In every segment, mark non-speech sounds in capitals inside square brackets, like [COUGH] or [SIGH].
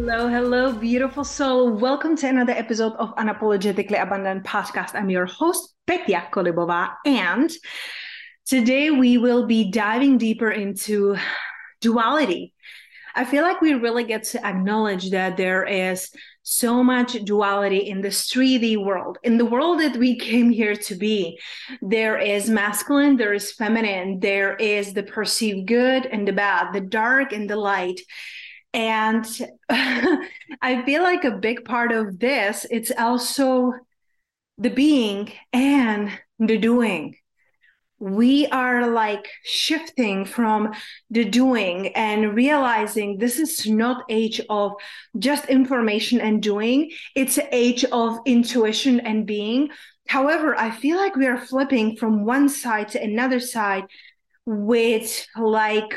Hello, hello, beautiful soul. Welcome to another episode of Unapologetically Abundant Podcast. I'm your host, Petya Kolibova, and today we will be diving deeper into duality. I feel like we really get to acknowledge that there is so much duality in this 3D world, in the world that we came here to be. There is masculine, there is feminine, there is the perceived good and the bad, the dark and the light and [LAUGHS] i feel like a big part of this it's also the being and the doing. We are like shifting from the doing and realizing this is not age of just information and doing it's age of intuition and being. However i feel like we are flipping from one side to another side with like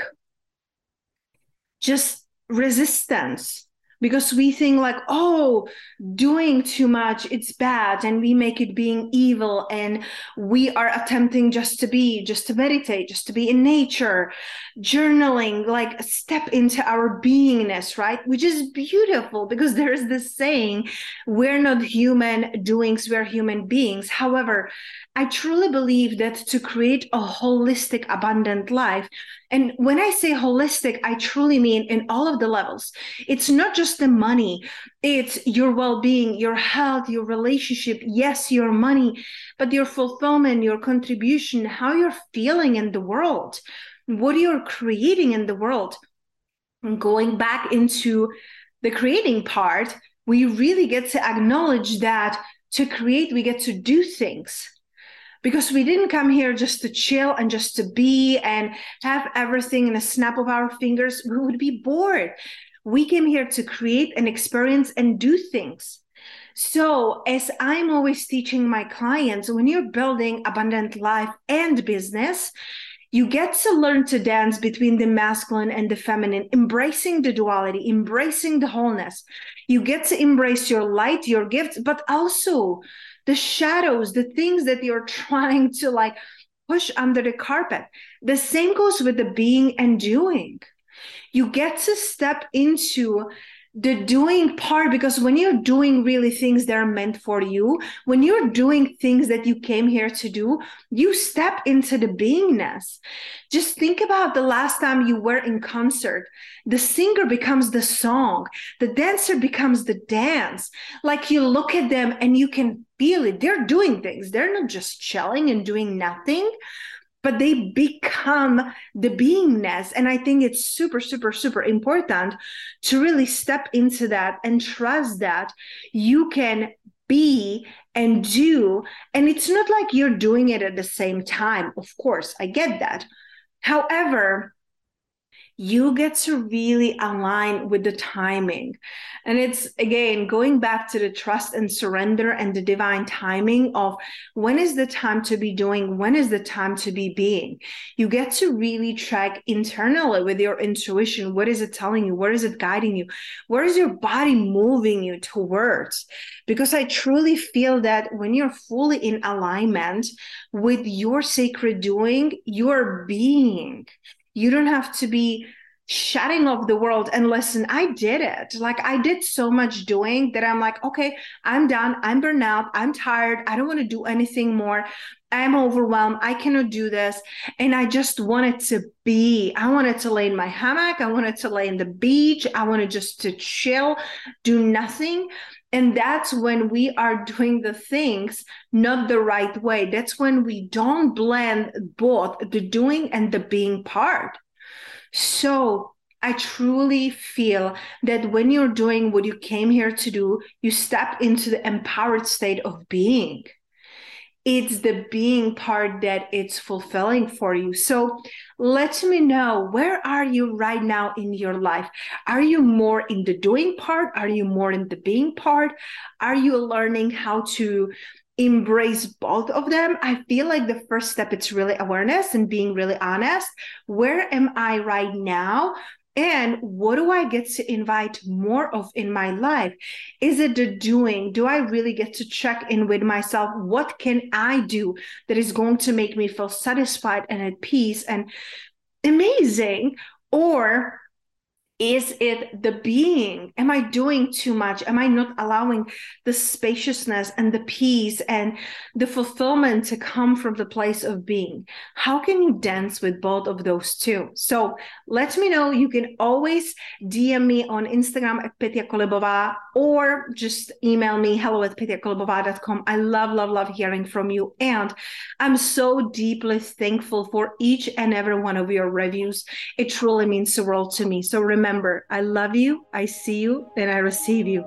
just resistance because we think like oh doing too much it's bad and we make it being evil and we are attempting just to be just to meditate just to be in nature journaling like step into our beingness right? Which is beautiful because [LAUGHS] there is this saying we're not human doings we're human beings. However i truly believe that to create a holistic abundant life and when I say holistic, I truly mean in all of the levels. It's not just the money, it's your well being, your health, your relationship, yes, your money, but your fulfillment, your contribution, how you're feeling in the world, what you're creating in the world. And going back into the creating part, we really get to acknowledge that to create, we get to do things because we didn't come here just to chill and just to be and have everything in a snap of our fingers. We would be bored. We came here to create and experience and do things. So, as I'm always teaching my clients, when you're building abundant life and business, you get to learn to dance between the masculine and the feminine, embracing the duality, embracing the wholeness. You get to embrace your light, your gifts, but also the shadows, the things that you're [LAUGHS] trying to like push under the carpet. The same goes with the being and doing. You get to step into the doing part because when you're doing really things that are meant for you when you're doing things that you came here to do you step into the beingness. Just think about the last time you were in concert. The singer becomes the song. The dancer becomes the dance. Like you look at them and you can feel it. They're doing things. They're not just chilling and doing nothing but they become the beingness. And I think it's super, super, super important to really step into that and trust that you can be and do. And it's not like you're doing it at the same time. Of course, I get that. However, you get to really align with the timing. And it's again going back to the trust and surrender and the divine timing of when is the time to be doing, when is the time to be being. You get to really track internally with your intuition what is it telling you? Where is it guiding you? Where is your body moving you towards? Because I truly feel that when you're fully in alignment with your sacred doing, you're being you don't have to be shutting off the world. And listen i did it. Like i did so much doing that i'm like okay i'm done. I'm burned out. I'm tired. I don't want to do anything more. I'm overwhelmed. I cannot do this. And i just wanted to be. I wanted to lay in my hammock. I wanted to lay in the beach. I wanted just to chill do nothing. And that's when we are doing the things not the right way. That's when we don't blend both the doing and the being part so I truly feel that when you're doing what you came here to do, you step into the empowered state of being. It's the being part that it's fulfilling for you. So let me know where are you right now in your life? Are you more in the doing part? Are you more in the being part? Are you learning how to embrace both of them i feel like the first step it's really awareness and being really honest. Where am i right now? And what do i get to invite more of in my life? Is it the doing? Do i really get to check in with myself? What can i do that is going to make me feel satisfied and at peace and amazing? Or is it the being? Am I doing too much? Am I not allowing the spaciousness and the peace and the fulfillment to come from the place of being? How can you dance with both of those two? So let me know. You can always DM me on Instagram at Petya Kolibova or just email me hello at petyakolibova.com. I love, love, love hearing from you. And I'm so deeply thankful for each and every one of your reviews. It truly means the world to me. So remember, remember, I love you, I see you, and I receive you.